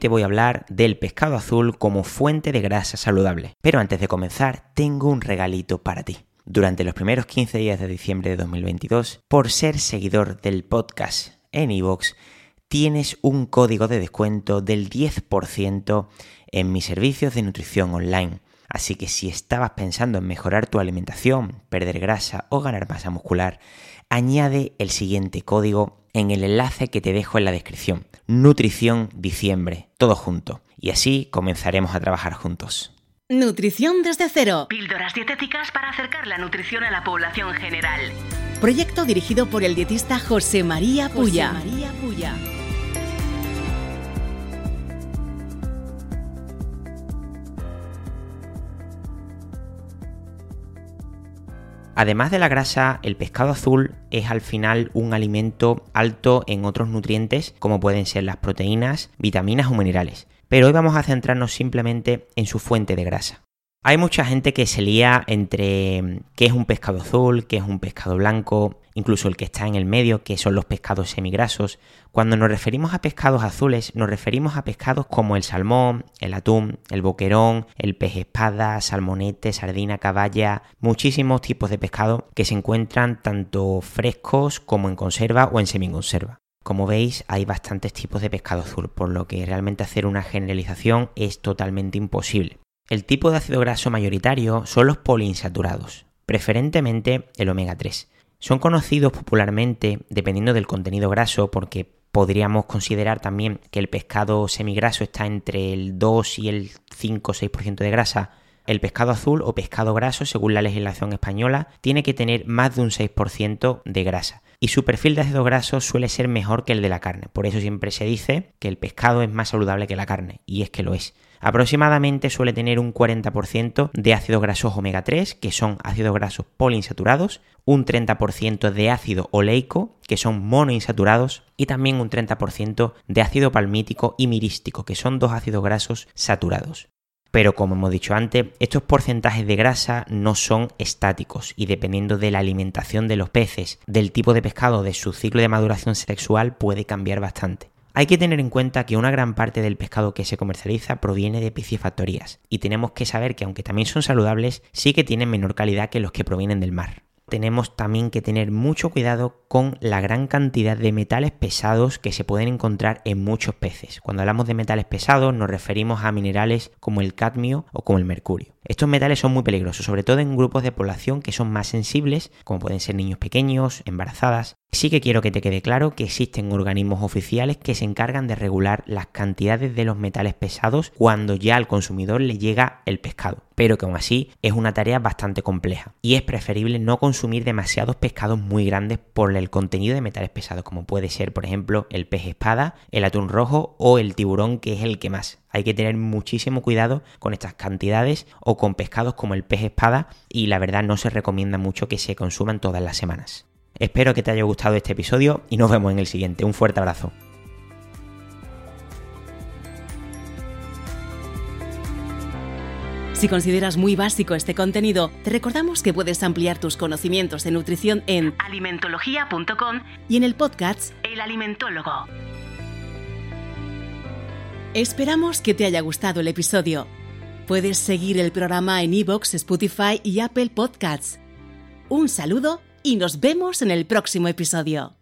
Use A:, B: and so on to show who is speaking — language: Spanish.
A: te voy a hablar del pescado azul como fuente de grasa saludable. Pero antes de comenzar, tengo un regalito para ti. Durante los primeros 15 días de diciembre de 2022, por ser seguidor del podcast en iVoox, tienes un código de descuento del 10% en mis servicios de nutrición online. Así que si estabas pensando en mejorar tu alimentación, perder grasa o ganar masa muscular, añade el siguiente código en el enlace que te dejo en la descripción. Nutrición Diciembre, todo junto. Y así comenzaremos a trabajar juntos.
B: Nutrición desde cero.
C: Píldoras dietéticas para acercar la nutrición a la población general.
B: Proyecto dirigido por el dietista José María Puya.
C: María Puya.
A: Además de la grasa, el pescado azul es al final un alimento alto en otros nutrientes como pueden ser las proteínas, vitaminas o minerales. Pero hoy vamos a centrarnos simplemente en su fuente de grasa. Hay mucha gente que se lía entre qué es un pescado azul, qué es un pescado blanco, incluso el que está en el medio, que son los pescados semigrasos. Cuando nos referimos a pescados azules, nos referimos a pescados como el salmón, el atún, el boquerón, el pez espada, salmonete, sardina, caballa, muchísimos tipos de pescado que se encuentran tanto frescos como en conserva o en semiconserva. Como veis, hay bastantes tipos de pescado azul, por lo que realmente hacer una generalización es totalmente imposible. El tipo de ácido graso mayoritario son los poliinsaturados, preferentemente el omega 3. Son conocidos popularmente, dependiendo del contenido graso, porque podríamos considerar también que el pescado semigraso está entre el 2 y el 5 o 6% de grasa. El pescado azul o pescado graso, según la legislación española, tiene que tener más de un 6% de grasa. Y su perfil de ácido graso suele ser mejor que el de la carne. Por eso siempre se dice que el pescado es más saludable que la carne. Y es que lo es. Aproximadamente suele tener un 40% de ácidos grasos omega 3, que son ácidos grasos poliinsaturados, un 30% de ácido oleico, que son monoinsaturados, y también un 30% de ácido palmítico y mirístico, que son dos ácidos grasos saturados. Pero como hemos dicho antes, estos porcentajes de grasa no son estáticos y dependiendo de la alimentación de los peces, del tipo de pescado, de su ciclo de maduración sexual, puede cambiar bastante. Hay que tener en cuenta que una gran parte del pescado que se comercializa proviene de piscifactorías y tenemos que saber que aunque también son saludables, sí que tienen menor calidad que los que provienen del mar tenemos también que tener mucho cuidado con la gran cantidad de metales pesados que se pueden encontrar en muchos peces. Cuando hablamos de metales pesados nos referimos a minerales como el cadmio o como el mercurio. Estos metales son muy peligrosos, sobre todo en grupos de población que son más sensibles, como pueden ser niños pequeños, embarazadas. Sí que quiero que te quede claro que existen organismos oficiales que se encargan de regular las cantidades de los metales pesados cuando ya al consumidor le llega el pescado, pero que aún así es una tarea bastante compleja y es preferible no consumir demasiados pescados muy grandes por el contenido de metales pesados, como puede ser por ejemplo el pez espada, el atún rojo o el tiburón que es el que más hay que tener muchísimo cuidado con estas cantidades o con pescados como el pez espada y la verdad no se recomienda mucho que se consuman todas las semanas. Espero que te haya gustado este episodio y nos vemos en el siguiente. Un fuerte abrazo.
B: Si consideras muy básico este contenido, te recordamos que puedes ampliar tus conocimientos de nutrición en
C: alimentología.com
B: y en el podcast
C: El Alimentólogo.
B: Esperamos que te haya gustado el episodio. Puedes seguir el programa en iVoox, Spotify y Apple Podcasts. Un saludo y nos vemos en el próximo episodio.